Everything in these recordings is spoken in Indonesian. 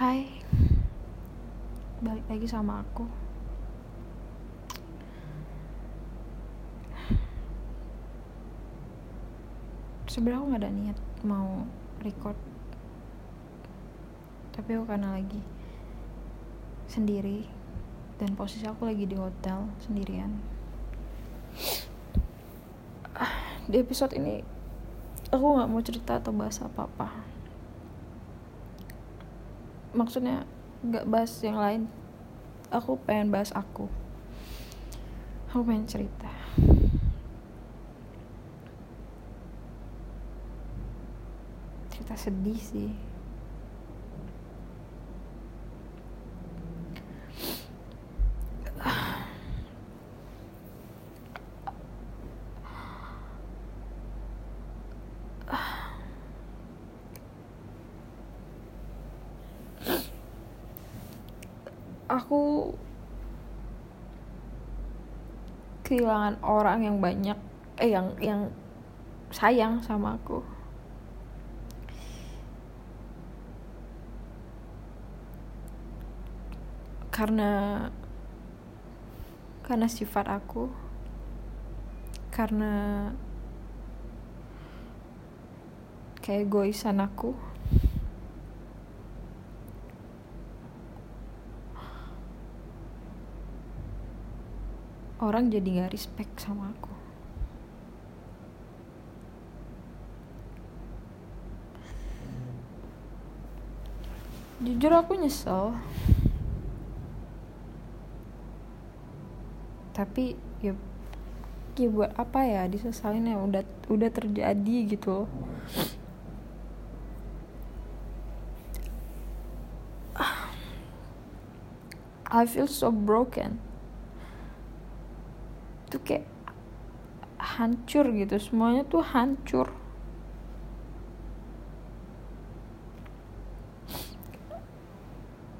Hai. Balik lagi sama aku. Sebenernya aku gak ada niat mau record. Tapi aku karena lagi Sendiri Dan posisi aku lagi di hotel Sendirian. Di episode ini Aku gak mau cerita atau bahas apa-apa Maksudnya gak bahas yang lain. Aku pengen bahas aku. Aku pengen cerita. Cerita sedih sih Aku kehilangan orang yang banyak eh yang yang sayang sama aku. Karena karena sifat aku. Karena kayak egoisan aku orang jadi gak respect sama aku. Jujur aku nyesel. Tapi ya ya buat apa ya disesalin ya? Udah udah terjadi gitu loh. I feel so broken itu kayak hancur gitu. Semuanya tuh hancur.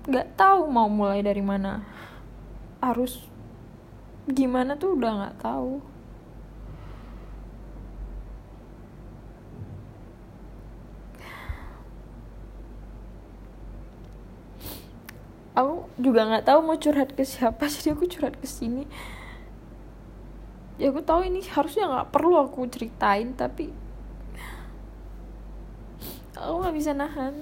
Nggak tahu mau mulai dari mana. Harus gimana tuh udah nggak tahu. Aku juga nggak tahu mau curhat ke siapa jadi aku curhat ke sini ya aku tahu ini harusnya nggak perlu aku ceritain tapi aku nggak bisa nahan.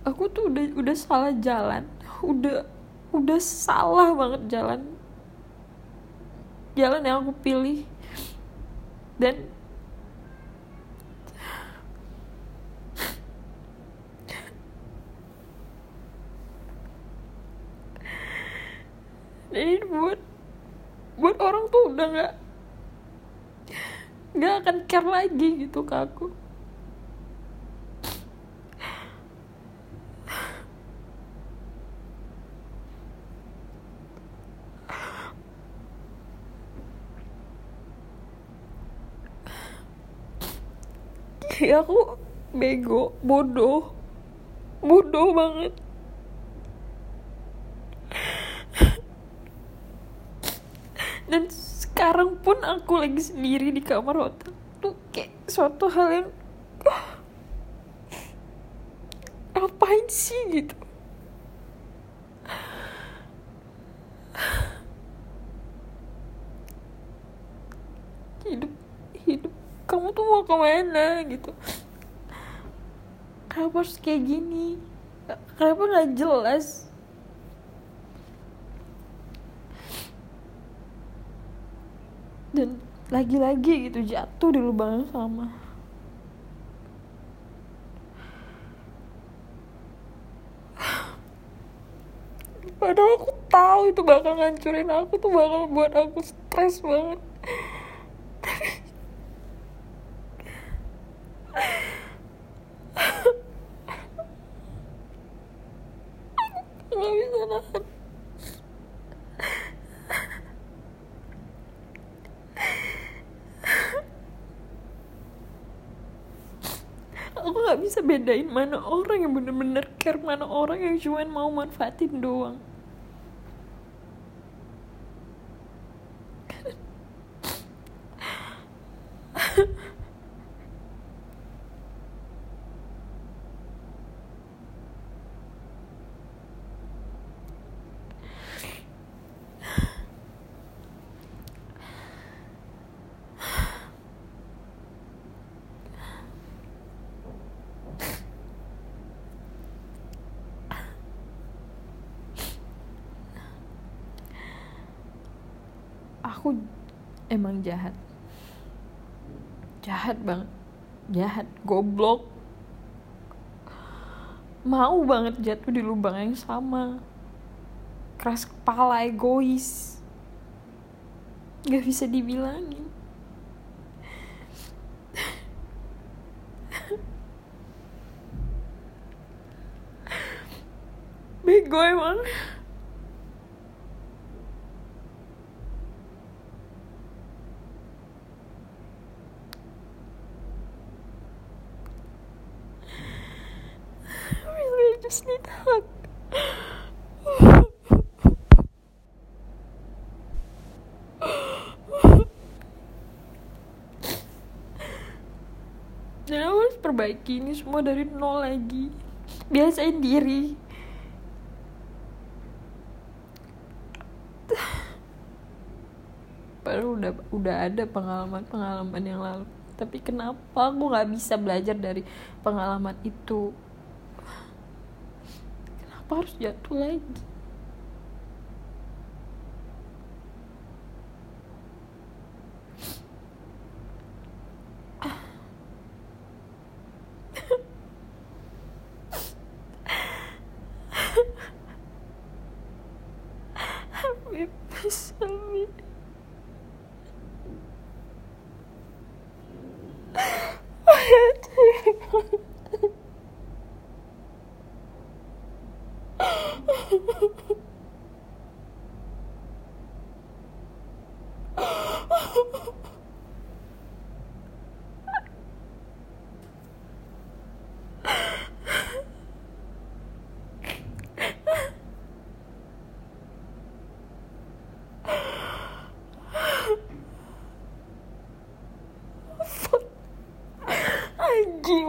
Aku tuh udah udah salah jalan. Udah udah salah banget jalan. Jalan yang aku pilih. Dan jadi buat buat orang tuh udah nggak nggak akan care lagi gitu ke aku. Ya aku bego bodoh bodoh banget dan sekarang pun aku lagi sendiri di kamar hotel tuh kayak suatu hal yang ngapain sih? gitu. Hidup hidup kamu tuh mau ke mana gitu? Kenapa harus kayak gini? Kenapa nggak jelas dan lagi-lagi gitu jatuh di lubang yang sama. Padahal aku tahu itu bakal ngancurin aku tuh bakal buat aku stres banget. Nggak bisa nahan aku nggak bisa bedain mana orang yang bener-bener care mana orang yang cuma mau manfaatin doang aku emang jahat. Jahat banget. Jahat goblok. Mau banget jatuh di lubang yang sama. Keras kepala egois. Gak bisa dibilangin. Bego emang a hug. Dan aku harus perbaiki ini semua dari nol lagi. Biasain diri. Padahal udah udah ada pengalaman-pengalaman yang lalu. Tapi kenapa aku nggak bisa belajar dari pengalaman itu? Kenapa harus jatuh lagi?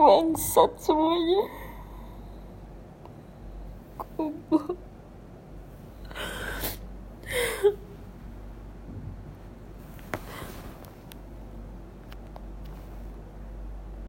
Bangsat semuanya. Goblok.